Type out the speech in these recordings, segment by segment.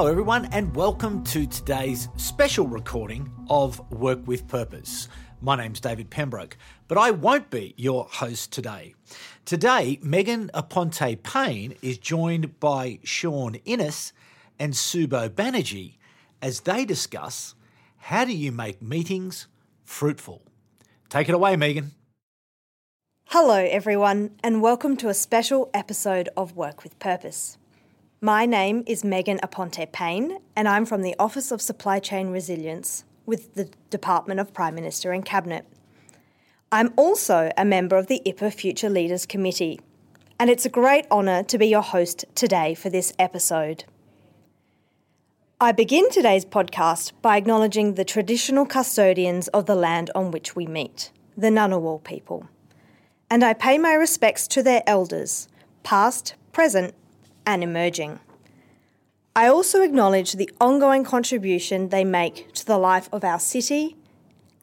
Hello, everyone, and welcome to today's special recording of Work with Purpose. My name's David Pembroke, but I won't be your host today. Today, Megan Aponte Payne is joined by Sean Innis and Subho Banerjee as they discuss how do you make meetings fruitful. Take it away, Megan. Hello, everyone, and welcome to a special episode of Work with Purpose. My name is Megan Aponte Payne, and I'm from the Office of Supply Chain Resilience with the Department of Prime Minister and Cabinet. I'm also a member of the IPA Future Leaders Committee, and it's a great honour to be your host today for this episode. I begin today's podcast by acknowledging the traditional custodians of the land on which we meet, the Ngunnawal people, and I pay my respects to their elders, past, present, and emerging. I also acknowledge the ongoing contribution they make to the life of our city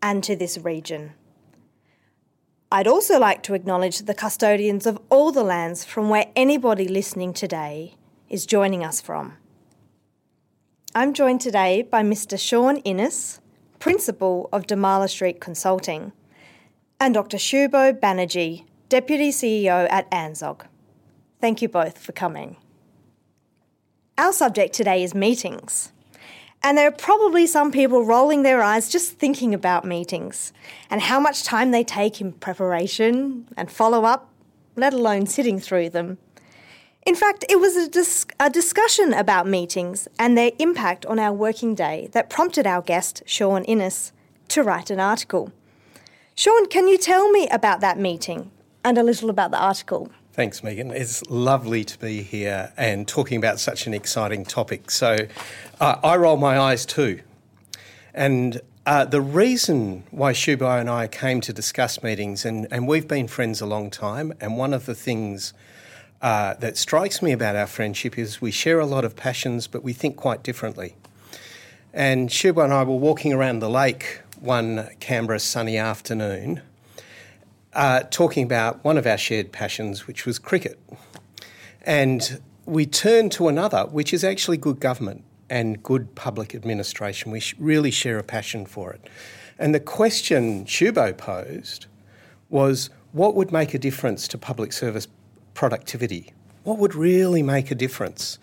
and to this region. I'd also like to acknowledge the custodians of all the lands from where anybody listening today is joining us from. I'm joined today by Mr. Sean Innis, Principal of Damala Street Consulting, and Dr. Subho Banerjee, Deputy CEO at ANZSOG. Thank you both for coming. Our subject today is meetings. And there are probably some people rolling their eyes just thinking about meetings and how much time they take in preparation and follow up, let alone sitting through them. In fact, it was a, dis- a, discussion about meetings and their impact on our working day that prompted our guest, Sean Innis, to write an article. Sean, can you tell me about that meeting and a little about the article? Thanks, Megan. It's lovely to be here and talking about such an exciting topic. So, uh, I roll my eyes too. And uh, the reason why Subho and I came to discuss meetings, and, and we've been friends a long time, and one of the things uh, that strikes me about our friendship is we share a lot of passions, but we think quite differently. And Subho and I were walking around the lake one Canberra sunny afternoon uh, talking about one of our shared passions, which was cricket. And we turned to another, which is actually good government and good public administration. We really share a passion for it. And the question Subho posed was what would make a difference to public service productivity? What would really make a difference?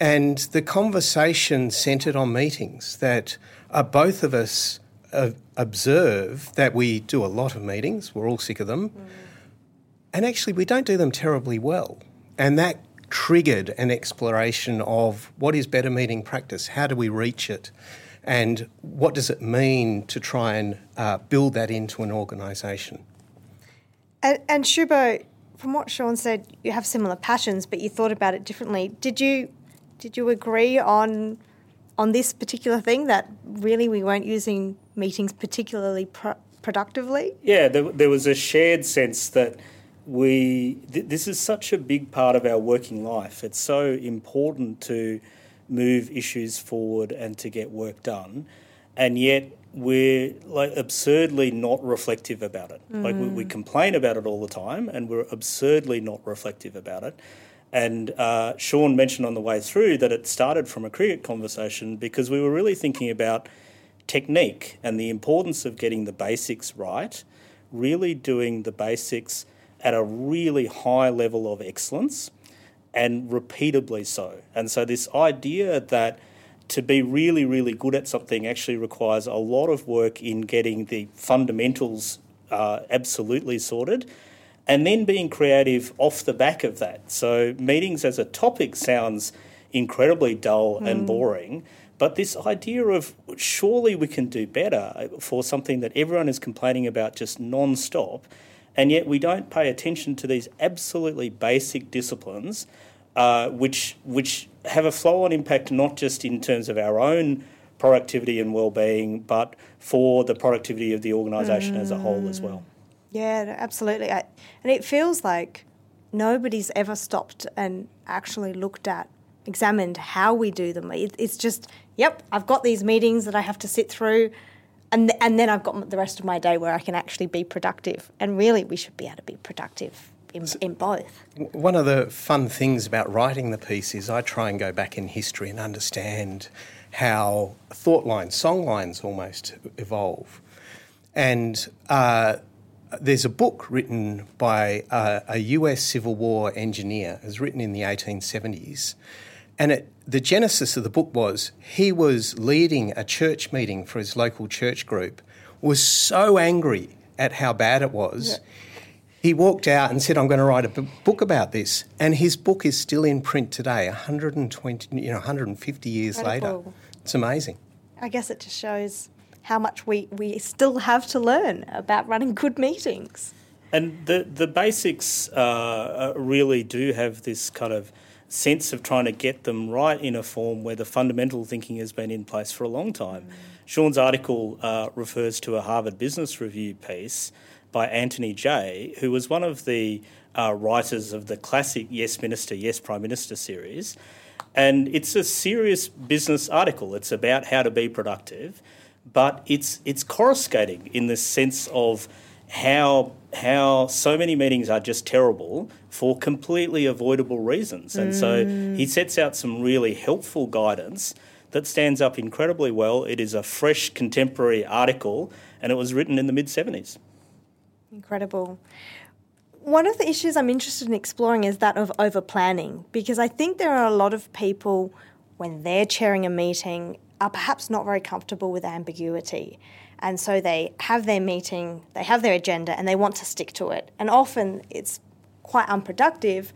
And the conversation centred on meetings that both of us uh, observe that we do a lot of meetings, we're all sick of them, mm. and actually we don't do them terribly well. And that triggered an exploration of what is better meeting practice, how do we reach it, and what does it mean to try and uh, build that into an organisation. And, and Subho, from what Sean said, you have similar passions, but you thought about it differently. Did you did you agree on on this particular thing that really we weren't using meetings particularly pro- productively? Yeah, there, there, was a shared sense that we th- this is such a big part of our working life. It's so important to move issues forward and to get work done, and yet we're like absurdly not reflective about it. Mm. Like we, we, complain about it all the time, and we're absurdly not reflective about it. And uh, Sean mentioned on the way through that it started from a cricket conversation because we were really thinking about technique and the importance of getting the basics right, really doing the basics at a really high level of excellence and repeatably so. And so, this idea that to be really, really good at something actually requires a lot of work in getting the fundamentals uh, absolutely sorted and then being creative off the back of that. So, meetings as a topic sounds incredibly dull mm. and hmm. boring. But this idea of surely we can do better for something that everyone is complaining about just non stop, and yet we don't pay attention to these absolutely basic disciplines, uh, which, which have a flow on impact not just in terms of our own productivity and well being, but for the productivity of the organisation mm. as a whole as well. Yeah, absolutely. I, and it feels like nobody's ever stopped and actually looked at, examined how we do them. It, it's just, yep, I've got these meetings that I have to sit through, and and then I've got the rest of my day where I can actually be productive. And really, we should be able to be productive in, in both. One of the fun things about writing the piece is I try and go back in history and understand how thought lines, song lines almost evolve. And uh, there's a book written by uh, a US Civil War engineer, it was written in the 1870s. And it, the genesis of the book was he was leading a church meeting for his local church group, was so angry at how bad it was. Yeah. He walked out and said, I'm going to write a b- book about this. And his book is still in print today, 120, you know, 150 years Incredible. later. It's amazing. I guess it just shows how much we, we still have to learn about running good meetings. And the, the basics uh, uh really do have this kind of sense of trying to get them right in a form where the fundamental thinking has been in place for a long time. Mm. Sean's article uh, refers to a Harvard Business Review piece by Anthony Jay, who was one of the uh, writers of the classic Yes Minister, Yes Prime Minister series. And it's a serious business article. It's about how to be productive, but it's it's coruscating in the sense of how how so many meetings are just terrible for completely avoidable reasons. And mm. so he sets out some really helpful guidance that stands up incredibly well. It is a fresh contemporary article and it was written in the mid 70s. Incredible. One of the issues I'm interested in exploring is that of over planning because I think there are a lot of people when they're chairing a meeting are perhaps not very comfortable with ambiguity. And so they have their meeting, they have their agenda, and they want to stick to it. And often it's quite unproductive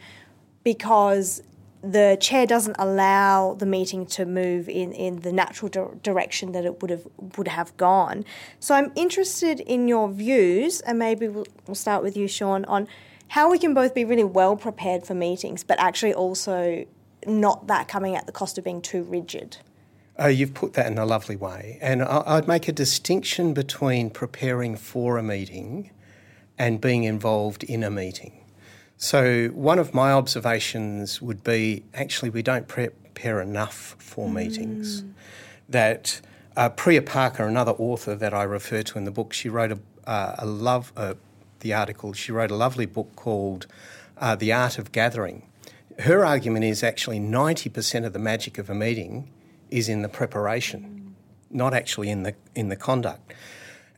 because the chair doesn't allow the meeting to move in, in the natural di- direction that it would have would have gone. So I'm interested in your views, and maybe we'll, we'll start with you, Sean, on how we can both be really well prepared for meetings, but actually also not that coming at the cost of being too rigid. Uh, you've put that in a lovely way. And I'd make a distinction between preparing for a meeting and being involved in a meeting. So, one of my observations would be actually, we don't prepare enough for mm. meetings. That uh, Priya Parker, another author that I refer to in the book, she wrote a, uh, a love, uh, the article, she wrote a lovely book called uh, The Art of Gathering. Her argument is actually 90% of the magic of a meeting is in the preparation, not actually in the in the conduct.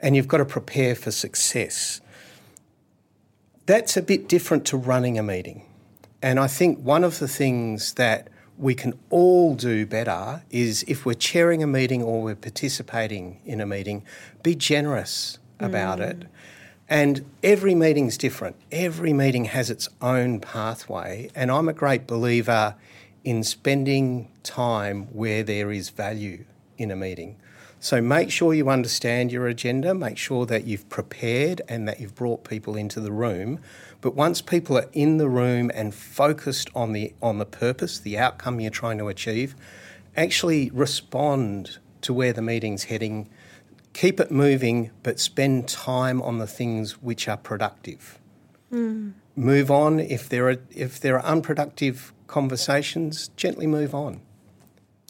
And you've got to prepare for success. That's a bit different to running a meeting. And I think one of the things that we can all do better is if we're chairing a meeting or we're participating in a meeting, be generous about mm. it. And every meeting's different. Every meeting has its own pathway. And I'm a great believer in spending time where there is value in a meeting. So make sure you understand your agenda, make sure that you've prepared and that you've brought people into the room. But once people are in the room and focused on the on the purpose, the outcome you're trying to achieve, actually respond to where the meeting's heading. Keep it moving, but spend time on the things which are productive. Mm. Move on if there are if there are unproductive conversations, gently move on.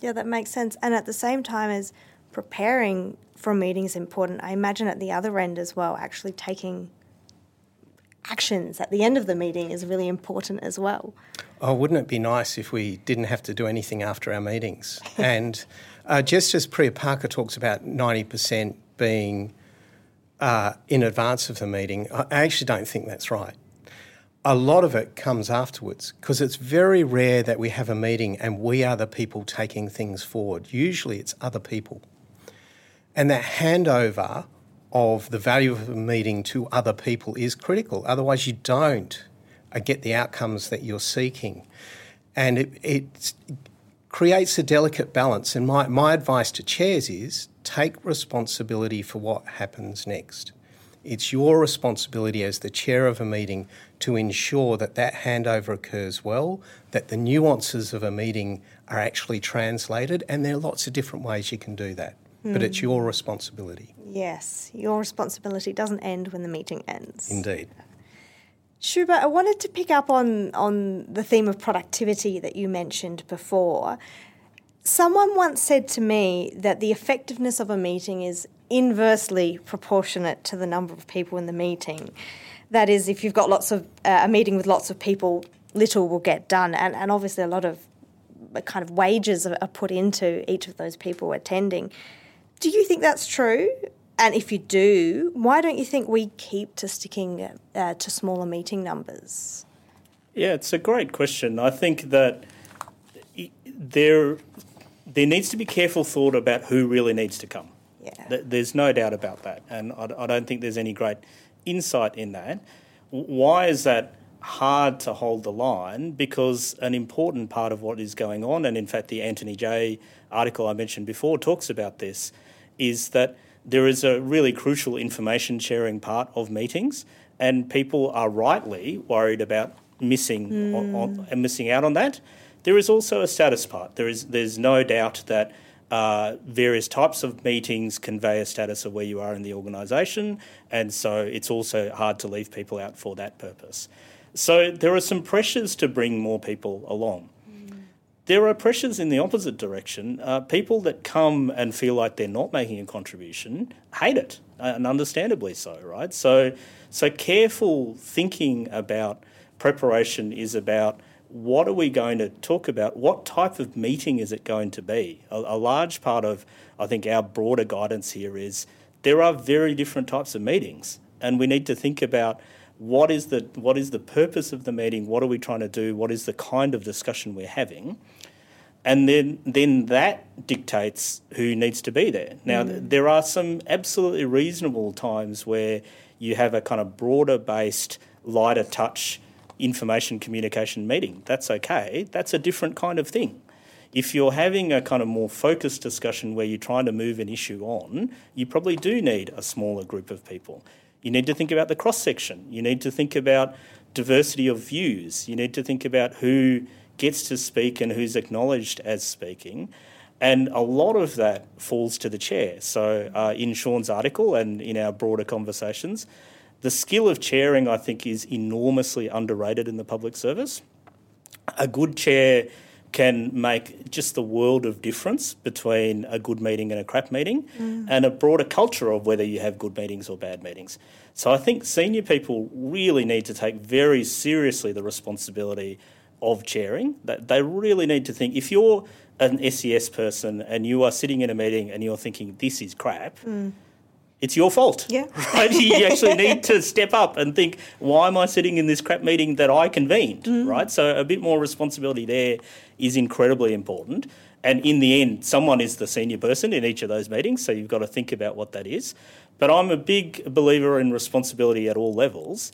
Yeah, that makes sense. And at the same time as preparing for a meeting is important, I imagine at the other end as well, actually taking actions at the end of the meeting is really important as well. Oh, wouldn't it be nice if we didn't have to do anything after our meetings? and uh, just as Priya Parker talks about 90% being uh, in advance of the meeting, I actually don't think that's right a lot of it comes afterwards because it's very rare that we have a meeting and we are the people taking things forward. Usually it's other people. And that handover of the value of a meeting to other people is critical. Otherwise, you don't uh, get the outcomes that you're seeking. And it, it creates a delicate balance. And my, my advice to chairs is take responsibility for what happens next. It's your responsibility as the chair of a meeting to ensure that that handover occurs well, that the nuances of a meeting are actually translated, and there are lots of different ways you can do that. Mm. But it's your responsibility. Yes, your responsibility doesn't end when the meeting ends. Indeed. Subho, I wanted to pick up on, on the theme of productivity that you mentioned before. Someone once said to me that the effectiveness of a meeting is inversely proportionate to the number of people in the meeting. That is, if you've got lots of uh, a meeting with lots of people, little will get done, and, and obviously a lot of uh, kind of wages are, put into each of those people attending. Do you think that's true? And if you do, why don't you think we keep to sticking uh, to smaller meeting numbers? Yeah, it's a great question. I think that there there needs to be careful thought about who really needs to come. Yeah. There's no doubt about that, and I don't think there's any great insight in that. Why is that hard to hold the line? Because an important part of what is going on, and in fact, the Anthony Jay article I mentioned before talks about this, is that there is a really crucial information sharing part of meetings, and people are rightly worried about missing mm. on, on, missing out on that. There is also a status part. There is there's no doubt that uh, various types of meetings convey a status of where you are in the organisation, and so it's also hard to leave people out for that purpose. So there are some pressures to bring more people along. There are pressures in the opposite direction. Uh, people that come and feel like they're not making a contribution hate it, and understandably so, right? So, so careful thinking about preparation is about what are we going to talk about? What type of meeting is it going to be? A, a, large part of, I think, our broader guidance here is there are very different types of meetings, and we need to think about what is the what is the purpose of the meeting? What are we trying to do? What is the kind of discussion we're having? And then then that dictates who needs to be there. Now mm. there are some absolutely reasonable times where you have a kind of broader based, lighter touch information communication meeting. That's okay. That's a different kind of thing. If you're having a kind of more focused discussion where you're trying to move an issue on, you probably do need a smaller group of people. You need to think about the cross section. You need to think about diversity of views. You need to think about who gets to speak and who's acknowledged as speaking. And a lot of that falls to the chair. So, uh, in Sean's article and in our broader conversations, the skill of chairing, I think, is enormously underrated in the public service. A good chair can make just the world of difference between a good meeting and a crap meeting mm. and a broader culture of whether you have good meetings or bad meetings. So I think senior people really need to take very seriously the responsibility of chairing. That they really need to think if you're an SES person and you are sitting in a meeting and you're thinking this is crap, mm it's your fault. Yeah. Right? you actually need to step up and think, why am I sitting in this crap meeting that I convened? Mm. Right? So a bit more responsibility there is incredibly important. And in the end, someone is the senior person in each of those meetings, so you've got to think about what that is. But I'm a big believer in responsibility at all levels.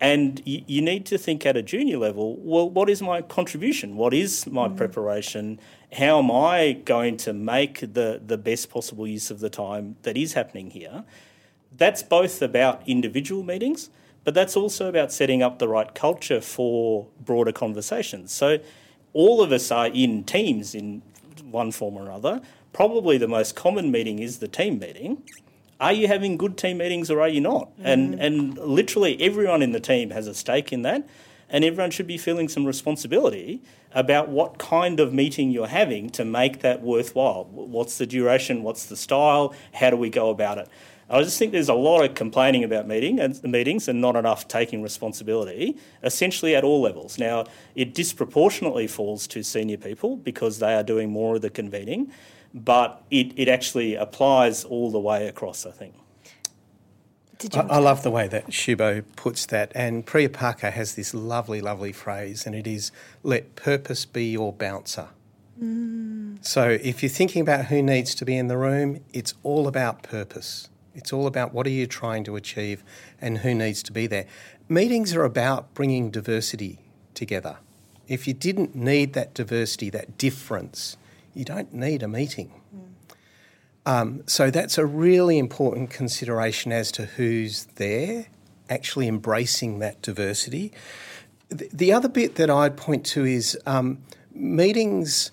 And you, you, need to think at a junior level well, what is my contribution? What is my mm. preparation? How am I going to make the, the best possible use of the time that is happening here? That's both about individual meetings, but that's also about setting up the right culture for broader conversations. So, all of us are in teams in one form or another. Probably the most common meeting is the team meeting are you having good team meetings or are you not? Mm. And and literally everyone in the team has a stake in that, and everyone should be feeling some responsibility about what kind of meeting you're having to make that worthwhile. What's the duration? What's the style? How do we go about it? I just think there's a lot of complaining about meeting and meetings and not enough taking responsibility, essentially at all levels. Now, it disproportionately falls to senior people because they are doing more of the convening but it, it actually applies all the way across, I think. I, I, love the way that Subho puts that. And Priya Parker has this lovely, lovely phrase, and it is let purpose be your bouncer. Mm. So if you're thinking about who needs to be in the room, it's all about purpose. It's all about what are you trying to achieve and who needs to be there. Meetings are about bringing diversity together. If you didn't need that diversity, that difference, you don't need a meeting. Um, so that's a really important consideration as to who's there, actually embracing that diversity. The, the other bit that I'd point to is um, meetings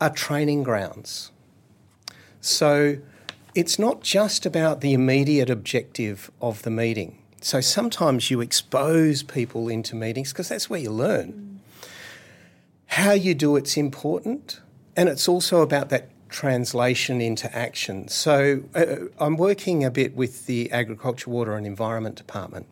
are training grounds. So it's not just about the immediate objective of the meeting. So sometimes you expose people into meetings because that's where you learn. Mm. How you do it's important and it's also about that translation into action. So uh, I'm working a bit with the Agriculture, Water and Environment Department.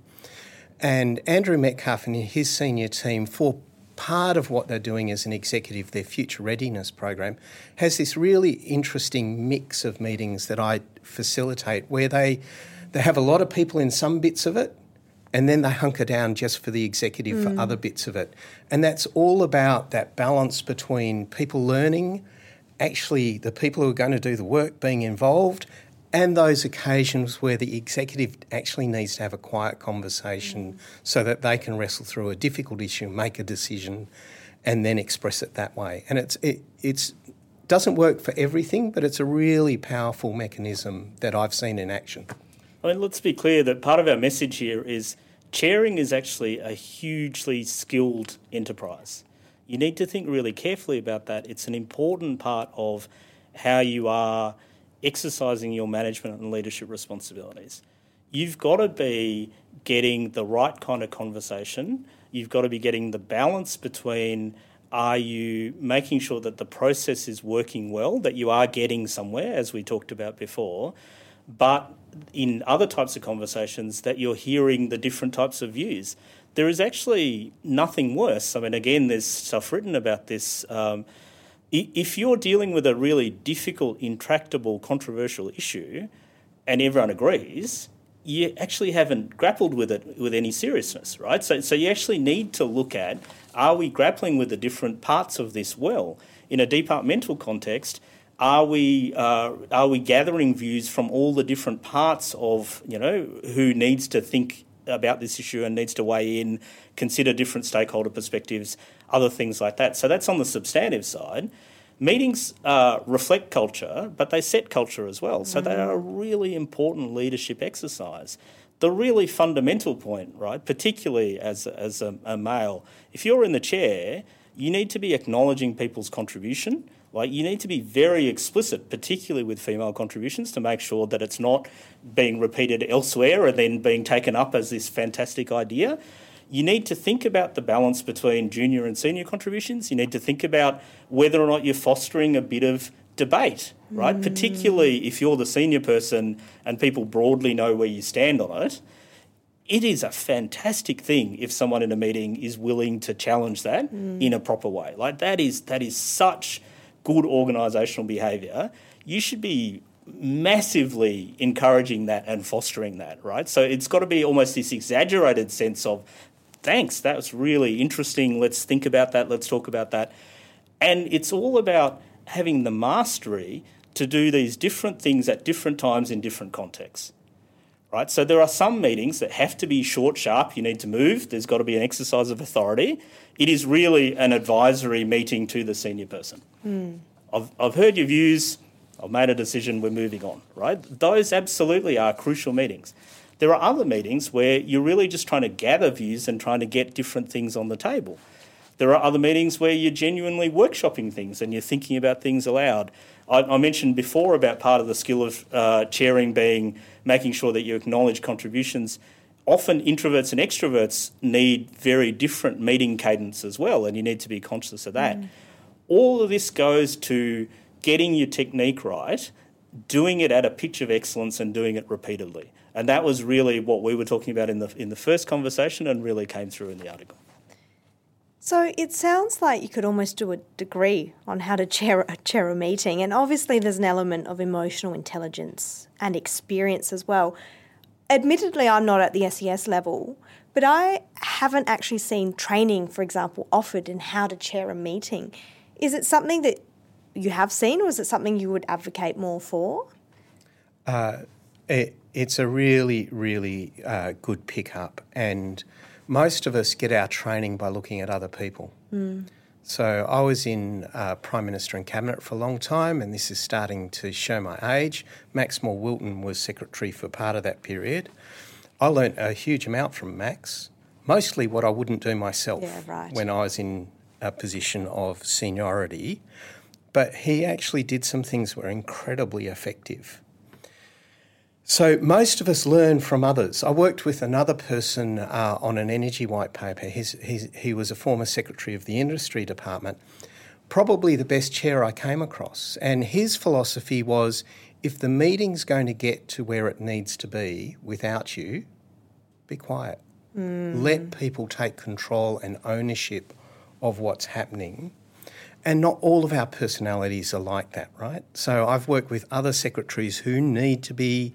And Andrew Metcalfe and his senior team, for part of what they're doing as an executive, their future readiness program, has this really interesting mix of meetings that I facilitate where they, they have a lot of people in some bits of it and then they hunker down just for the executive mm. for other bits of it. And that's all about that balance between people learning, actually the people who are going to do the work being involved, and those occasions where the executive actually needs to have a quiet conversation mm. so that they can wrestle through a difficult issue, make a decision, and then express it that way. And it's it it's doesn't work for everything, but it's a really powerful mechanism that I've seen in action. I mean, let's be clear that part of our message here is chairing is actually a hugely skilled enterprise. You need to think really carefully about that. It's an important part of how you are exercising your management and leadership responsibilities. You've got to be getting the right kind of conversation. You've got to be getting the balance between are you making sure that the process is working well, that you are getting somewhere, as we talked about before, but in other types of conversations, that you're hearing the different types of views. There is actually nothing worse. I mean, again, there's stuff written about this. Um, if you're dealing with a really difficult, intractable, controversial issue, and everyone agrees, you actually haven't grappled with it with any seriousness, right? So, so you actually need to look at are we grappling with the different parts of this well? In a departmental context, are we uh, are we gathering views from all the different parts of you know who needs to think about this issue and needs to weigh in, consider different stakeholder perspectives, other things like that. So that's on the substantive side. Meetings uh, reflect culture, but they set culture as well. So they are a really important leadership exercise. The really fundamental point, right, particularly as, as a, a male, if you're in the chair, you need to be acknowledging people's contribution. Like you need to be very explicit, particularly with female contributions, to make sure that it's not being repeated elsewhere and then being taken up as this fantastic idea you need to think about the balance between junior and senior contributions. You need to think about whether or not you're fostering a bit of debate, right? Mm. Particularly if you're the senior person and people broadly know where you stand on it. It is a fantastic thing if someone in a meeting is willing to challenge that mm. in a proper way. Like that is that is such good organisational behaviour. You should be massively encouraging that and fostering that, right? So it's got to be almost this exaggerated sense of thanks, that was really interesting. Let's think about that. Let's talk about that. And it's all about having the mastery to do these different things at different times in different contexts. Right? So there are some meetings that have to be short, sharp, you need to move, there's got to be an exercise of authority. It is really an advisory meeting to the senior person. Mm. I've, I've heard your views, I've made a decision, we're moving on, right? Those absolutely are crucial meetings. There are other meetings where you're really just trying to gather views and trying to get different things on the table. There are other meetings where you're genuinely workshopping things and you're thinking about things aloud. I, I mentioned before about part of the skill of uh, chairing being making sure that you acknowledge contributions. Often introverts and extroverts need very different meeting cadence as well, and you need to be conscious of that. Mm. All of this goes to getting your technique right, doing it at a pitch of excellence, and doing it repeatedly. And that was really what we were talking about in the, in the first conversation and really came through in the article. So it sounds like you could almost do a degree on how to chair, chair a meeting. And obviously, there's an element of emotional intelligence and experience as well. Admittedly, I'm not at the SES level, but I haven't actually seen training, for example, offered in how to chair a meeting. Is it something that you have seen, or is it something you would advocate more for? Uh, it, it's a really, really uh, good pickup, and most of us get our training by looking at other people. Mm. So I was in uh, Prime Minister and Cabinet for a long time, and this is starting to show my age. Max Moore Wilton was secretary for part of that period. I learnt a huge amount from Max, mostly what I wouldn't do myself yeah, right. when I was in a position of seniority. But he actually did some things that were incredibly effective. So most of us learn from others. I worked with another person uh, on an energy white paper. He's, he's, he was a former secretary of the industry department. probably the best chair I came across. And his philosophy was if the meeting's going to get to where it needs to be without you, be quiet. Let people take control and ownership of what's happening. And not all of our personalities are like that, right? So I've worked with other secretaries who need to be,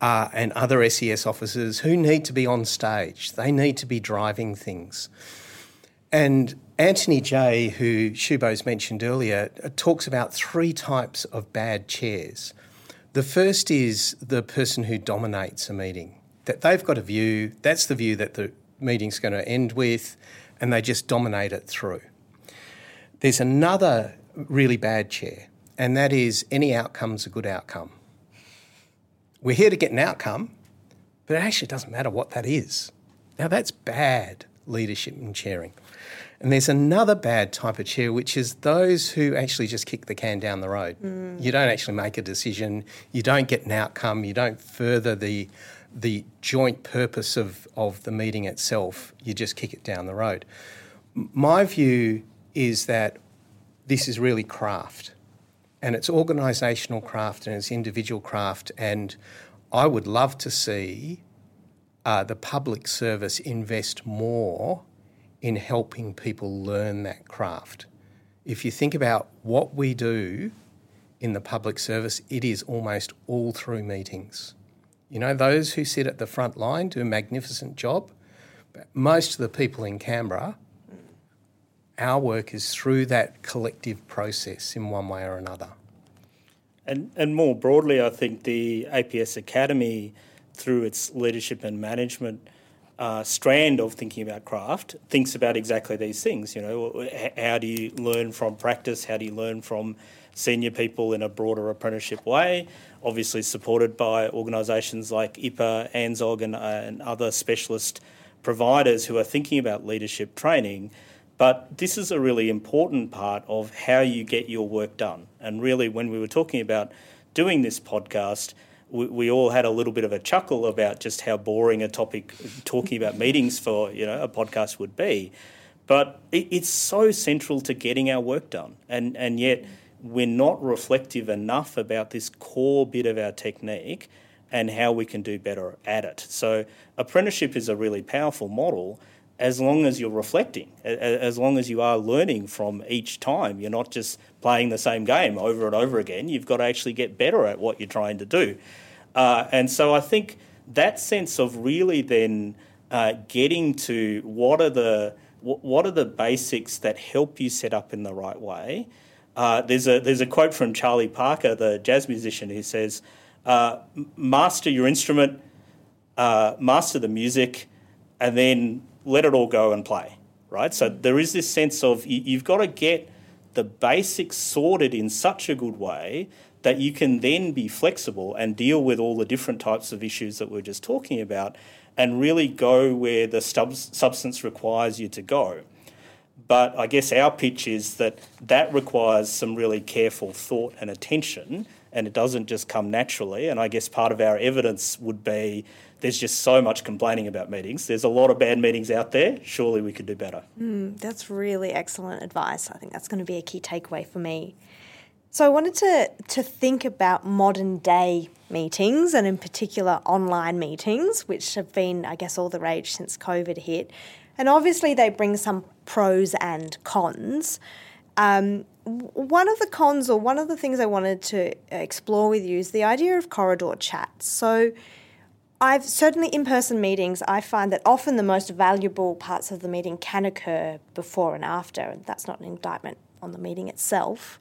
uh, and other SES officers who need to be on stage. They need to be driving things. And Anthony Jay, who Subho's mentioned earlier, talks about three types of bad chairs. The first is the person who dominates a meeting, that they've got a view, that's the view that the meeting's going to end with, and they just dominate it through. There's another really bad chair, and that is any outcome's a good outcome. We're here to get an outcome, but it actually doesn't matter what that is. Now, that's bad leadership and chairing. And there's another bad type of chair, which is those who actually just kick the can down the road. Mm. You don't actually make a decision, you don't get an outcome, you don't further the, the joint purpose of, of the meeting itself, you just kick it down the road. My view is that this is really craft, and it's organisational craft and it's individual craft, and I would love to see uh, the public service invest more in helping people learn that craft. If you think about what we do in the public service, it is almost all through meetings. You know, those who sit at the front line do a magnificent job, but most of the people in Canberra, our work is through that collective process in one way or another. And, and more broadly, I think the APS Academy, through its leadership and management uh, strand of thinking about craft, thinks about exactly these things. You know, how do you learn from practice? How do you learn from senior people in a broader apprenticeship way? Obviously, supported by organisations like IPA, ANZSOG, and, uh, and other specialist providers who are thinking about leadership training. But this is a really important part of how you get your work done. And really, when we were talking about doing this podcast, we, we all had a little bit of a chuckle about just how boring a topic talking about meetings for you know a podcast would be. But it, it's so central to getting our work done, and and yet we're not reflective enough about this core bit of our technique and how we can do better at it. So apprenticeship is a really powerful model as long as you're reflecting, as long as you are learning from each time. You're not just playing the same game over and over again. You've got to actually get better at what you're trying to do. Uh, and so I think that sense of really then uh, getting to what are the what are the basics that help you set up in the right way. Uh, there's a there's a quote from Charlie Parker, the jazz musician, who says, uh, "Master your instrument, uh, master the music, and then let it all go and play." Right. So there is this sense of you, you've got to get the basics sorted in such a good way that you can then be flexible and deal with all the different types of issues that we're just talking about and really go where the stub- substance requires you to go. But I guess our pitch is that that requires some really careful thought and attention, and it doesn't just come naturally. And I guess part of our evidence would be there's just so much complaining about meetings. There's a lot of bad meetings out there. Surely we could do better. Mm, that's really excellent advice. I think that's going to be a key takeaway for me. So I wanted to to think about modern day meetings and in particular online meetings, which have been, I guess, all the rage since COVID hit. And obviously they bring some pros and cons. Um, one of the cons or one of the things I wanted to explore with you is the idea of corridor chats. So I've certainly in person meetings, I find that often the most valuable parts of the meeting can occur before and after, and that's not an indictment on the meeting itself.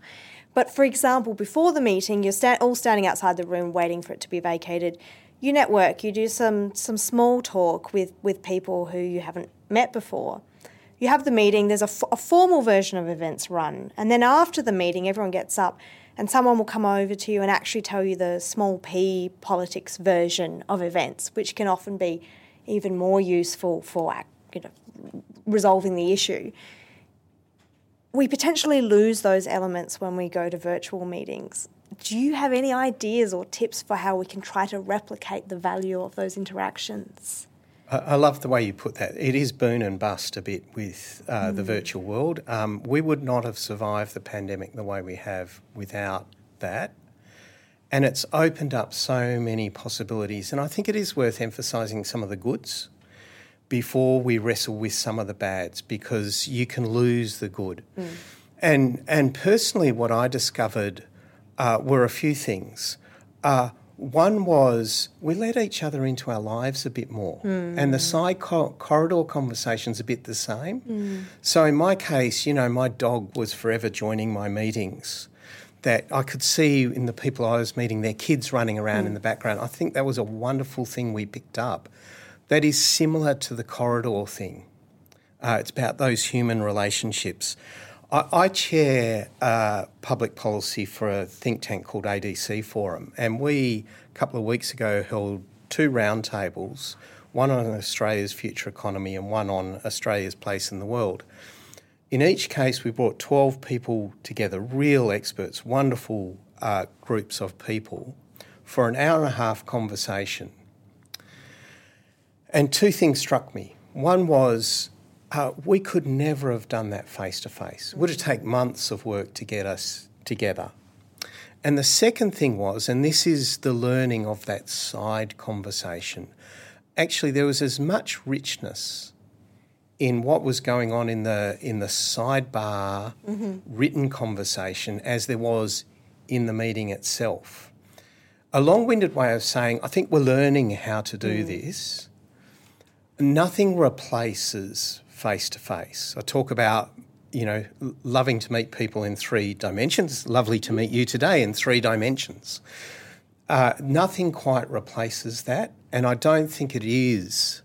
But for example, before the meeting, you're all standing outside the room waiting for it to be vacated. You network, you do some, some small talk with, with people who you haven't met before. You have the meeting, there's a, f- a formal version of events run, and then after the meeting, everyone gets up and someone will come over to you and actually tell you the small p politics version of events, which can often be even more useful for you know, resolving the issue we potentially lose those elements when we go to virtual meetings. Do you have any ideas or tips for how we can try to replicate the value of those interactions? I love the way you put that. It is boon and bust a bit with uh, mm. the virtual world. Um, we would not have survived the pandemic the way we have without that. And it's opened up so many possibilities. And I think it is worth emphasising some of the goods before we wrestle with some of the bads because you can lose the good. Mm. And, and personally, what I discovered uh, were a few things. Uh, one was we let each other into our lives a bit more, mm. and the side co- corridor conversation's a bit the same. Mm. So in my case, you know, my dog was forever joining my meetings. That I could see in the people I was meeting, their kids running around mm. in the background. I think that was a wonderful thing we picked up. That is similar to the corridor thing. Uh, it's about those human relationships. I, I chair uh, public policy for a think tank called ADC Forum, and we a couple of weeks ago held two roundtables, one on Australia's future economy and one on Australia's place in the world. In each case, we brought 12 people together, real experts, wonderful uh, groups of people, for an hour and a half conversation. And two things struck me. One was uh, we could never have done that face to face. It would have taken months of work to get us together. And the second thing was, and this is the learning of that side conversation, actually, there was as much richness in what was going on in the, in the sidebar mm-hmm. written conversation as there was in the meeting itself. A long winded way of saying, I think we're learning how to do mm. this. Nothing replaces face to face. I talk about, you know, loving to meet people in three dimensions. Lovely to meet you today in three dimensions. Uh, nothing quite replaces that, and I don't think it is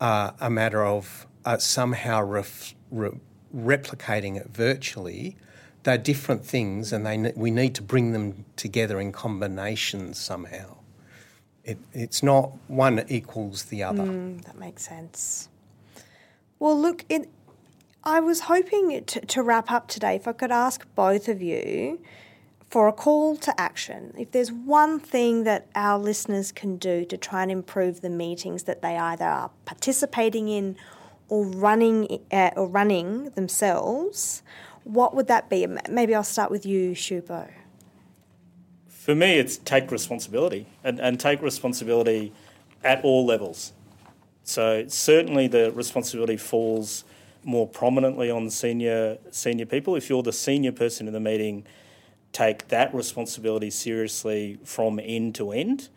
uh, a matter of uh, somehow ref, re- replicating it virtually. They're different things, and they we need to bring them together in combinations somehow. It, it's not one equals the other. Mm, that makes sense. Well, look, it, I was hoping to, to wrap up today if I could ask both of you for a call to action. If there's one thing that our listeners can do to try and improve the meetings that they either are participating in or running uh, or running themselves, what would that be? Maybe I'll start with you, Subho. For me, it's take responsibility and, and take responsibility at all levels. So certainly the responsibility falls more prominently on senior senior people. If you're the senior person in the meeting, take that responsibility seriously from end to end,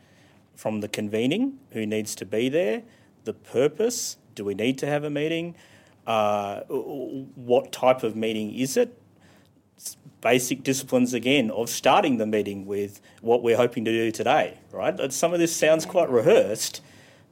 from the convening, who needs to be there, the purpose, do we need to have a meeting, uh, what type of meeting is it, basic disciplines again of starting the meeting with what we're hoping to do today, right? Some of this sounds quite rehearsed,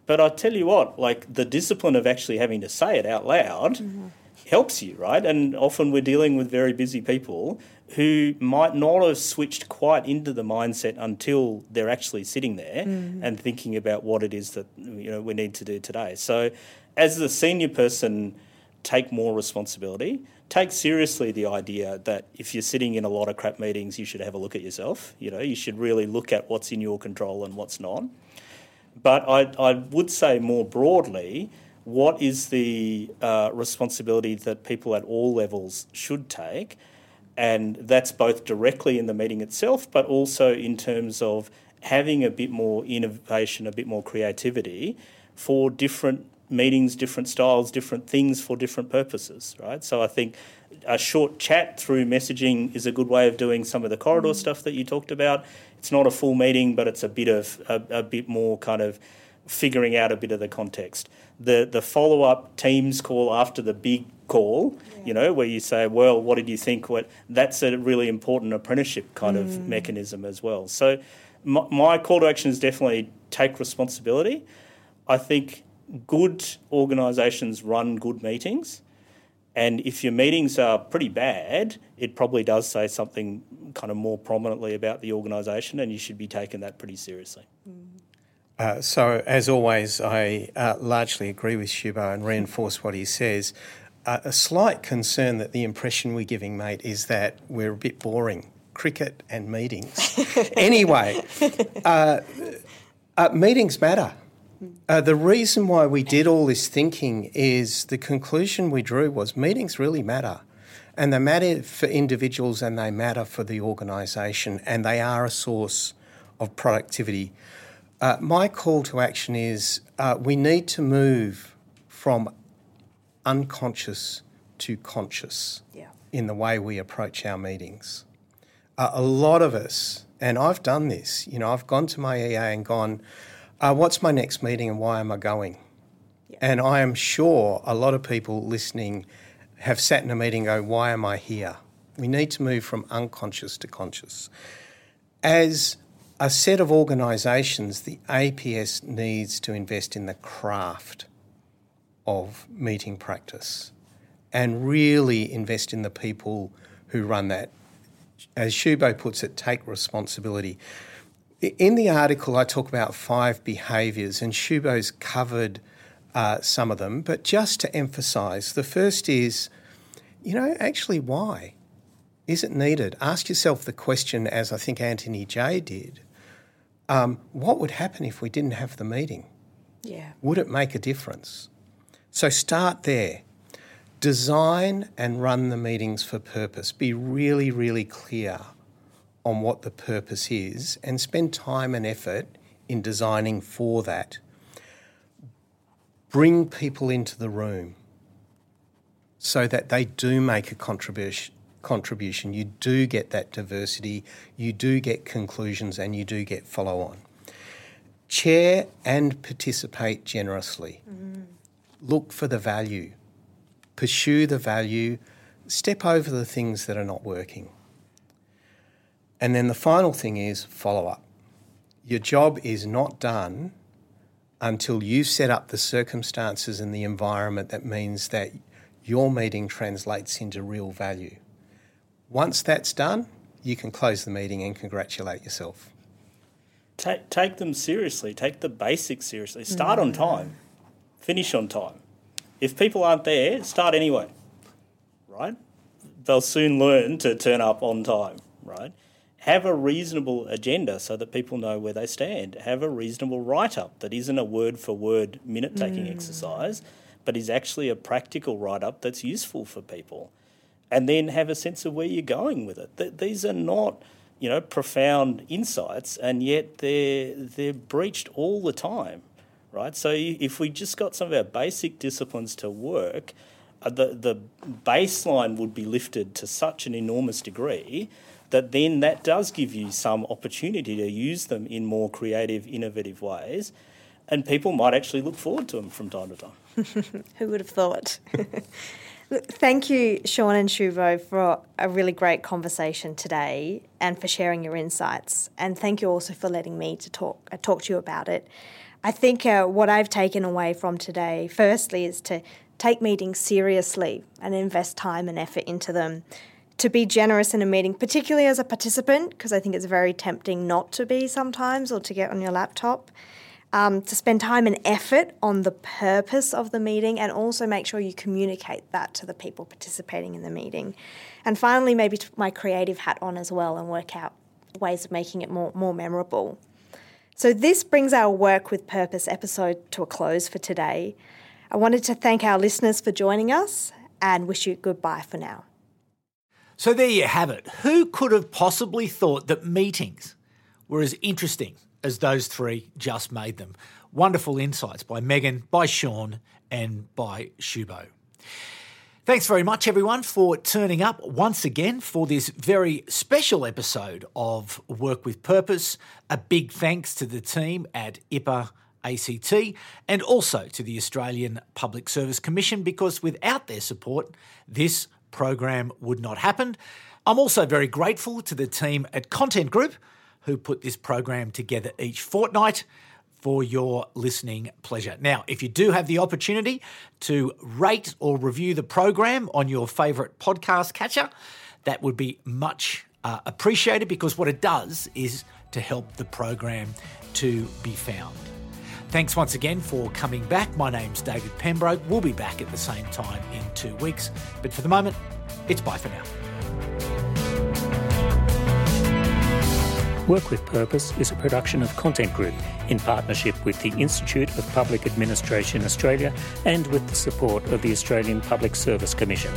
but I tell you what, like the discipline of actually having to say it out loud mm-hmm. helps you, right? And often we're dealing with very busy people who might not have switched quite into the mindset until they're actually sitting there mm-hmm. and thinking about what it is that you know we need to do today. So, as the senior person, take more responsibility. Take seriously the idea that if you're sitting in a lot of crap meetings, you should have a look at yourself. You know, you should really look at what's in your control and what's not. But I, I would say more broadly, what is the uh, responsibility that people at all levels should take? And that's both directly in the meeting itself, but also in terms of having a bit more innovation, a bit more creativity for different meetings, different styles, different things for different purposes, right? So I think a short chat through messaging is a good way of doing some of the corridor mm. stuff that you talked about it's not a full meeting, but it's a bit of a, a bit more kind of figuring out a bit of the context. The the follow up teams call after the big call, yeah. you know, where you say, well, what did you think? What that's a really important apprenticeship kind mm. of mechanism as well. So my, my call to action is definitely take responsibility. I think good organisations run good meetings. And if your meetings are pretty bad, it probably does say something kind of more prominently about the organisation, and you should be taking that pretty seriously. Uh, so, as always, I uh, largely agree with Subho and reinforce what he says. Uh, a slight concern that the impression we're giving, mate, is that we're a bit boring. Cricket and meetings. anyway, uh, uh, meetings matter. Uh, the reason why we did all this thinking is the conclusion we drew was meetings really matter. And they matter for individuals and they matter for the organisation, and they are a source of productivity. Uh, my call to action is uh, we need to move from unconscious to conscious Yeah. in the way we approach our meetings. Uh, a lot of us, and I've done this, you know, I've gone to my EA and gone, uh, what's my next meeting and why am I going? And I am sure a lot of people listening have sat in a meeting and go, why am I here? We need to move from unconscious to conscious. As a set of organisations, the APS needs to invest in the craft of meeting practice and really invest in the people who run that. As Subho puts it, take responsibility. In the article, I talk about five behaviours, and Subho's covered uh, some of them, but just to emphasise, the first is, you know, actually, why? Is it needed? Ask yourself the question, as I think Anthony J did um, what would happen if we didn't have the meeting? Yeah. Would it make a difference? So start there. Design and run the meetings for purpose. Be really, really clear on what the purpose is and spend time and effort in designing for that. Bring people into the room so that they do make a contribution contribution. You do get that diversity you do get conclusions and you do get follow on. Chair and participate generously. Mm-hmm. Look for the value. Pursue the value. Step over the things that are not working and then the final thing is follow up your job is not done until you set up the circumstances and the environment that means that your meeting translates into real value. Once that's done, you can close the meeting and congratulate yourself. Take, take them seriously. Take the basics seriously. Start on time. Finish on time. If people aren't there, start anyway. Right? They'll soon learn to turn up on time. Right? Have a reasonable agenda so that people know where they stand. Have a reasonable write up that isn't a word for word minute taking exercise, but is actually a practical write up that's useful for people and then have a sense of where you're going with it. Th- these are not, you know, profound insights, and yet they're they're breached all the time, right? So if we just got some of our basic disciplines to work, uh, the the baseline would be lifted to such an enormous degree that then that does give you some opportunity to use them in more creative, innovative ways, and people might actually look forward to them from time to time. Who would have thought? Thank you, Sean and Subho, for a really great conversation today and for sharing your insights. And thank you also for letting me to talk uh, talk to you about it. I think uh, what I've taken away from today, firstly, is to take meetings seriously and invest time and effort into them. To be generous in a meeting, particularly as a participant, because I think it's very tempting not to be sometimes or to get on your laptop um, to spend time and effort on the purpose of the meeting and also make sure you communicate that to the people participating in the meeting. And finally, maybe my creative hat on as well and work out ways of making it more, more memorable. So, this brings our Work with Purpose episode to a close for today. I wanted to thank our listeners for joining us and wish you goodbye for now. So there you have it. Who could have possibly thought that meetings were as interesting as those three just made them? Wonderful insights by Megan, by Sean, and by Subho. Thanks very much, everyone, for turning up once again for this very special episode of Work with Purpose. A big thanks to the team at IPA ACT and also to the Australian Public Service Commission because without their support, this program would not happen. I'm also very grateful to the team at Content Group who put this program together each fortnight for your listening pleasure. Now, if you do have the opportunity to rate or review the program on your favourite podcast catcher, that would be much uh, appreciated because what it does is to help the program to be found. Thanks once again for coming back. My name's David Pembroke. We'll be back at the same time in two weeks. But for the moment, it's bye for now. Work with Purpose is a production of Content Group in partnership with the Institute of Public Administration Australia and with the support of the Australian Public Service Commission.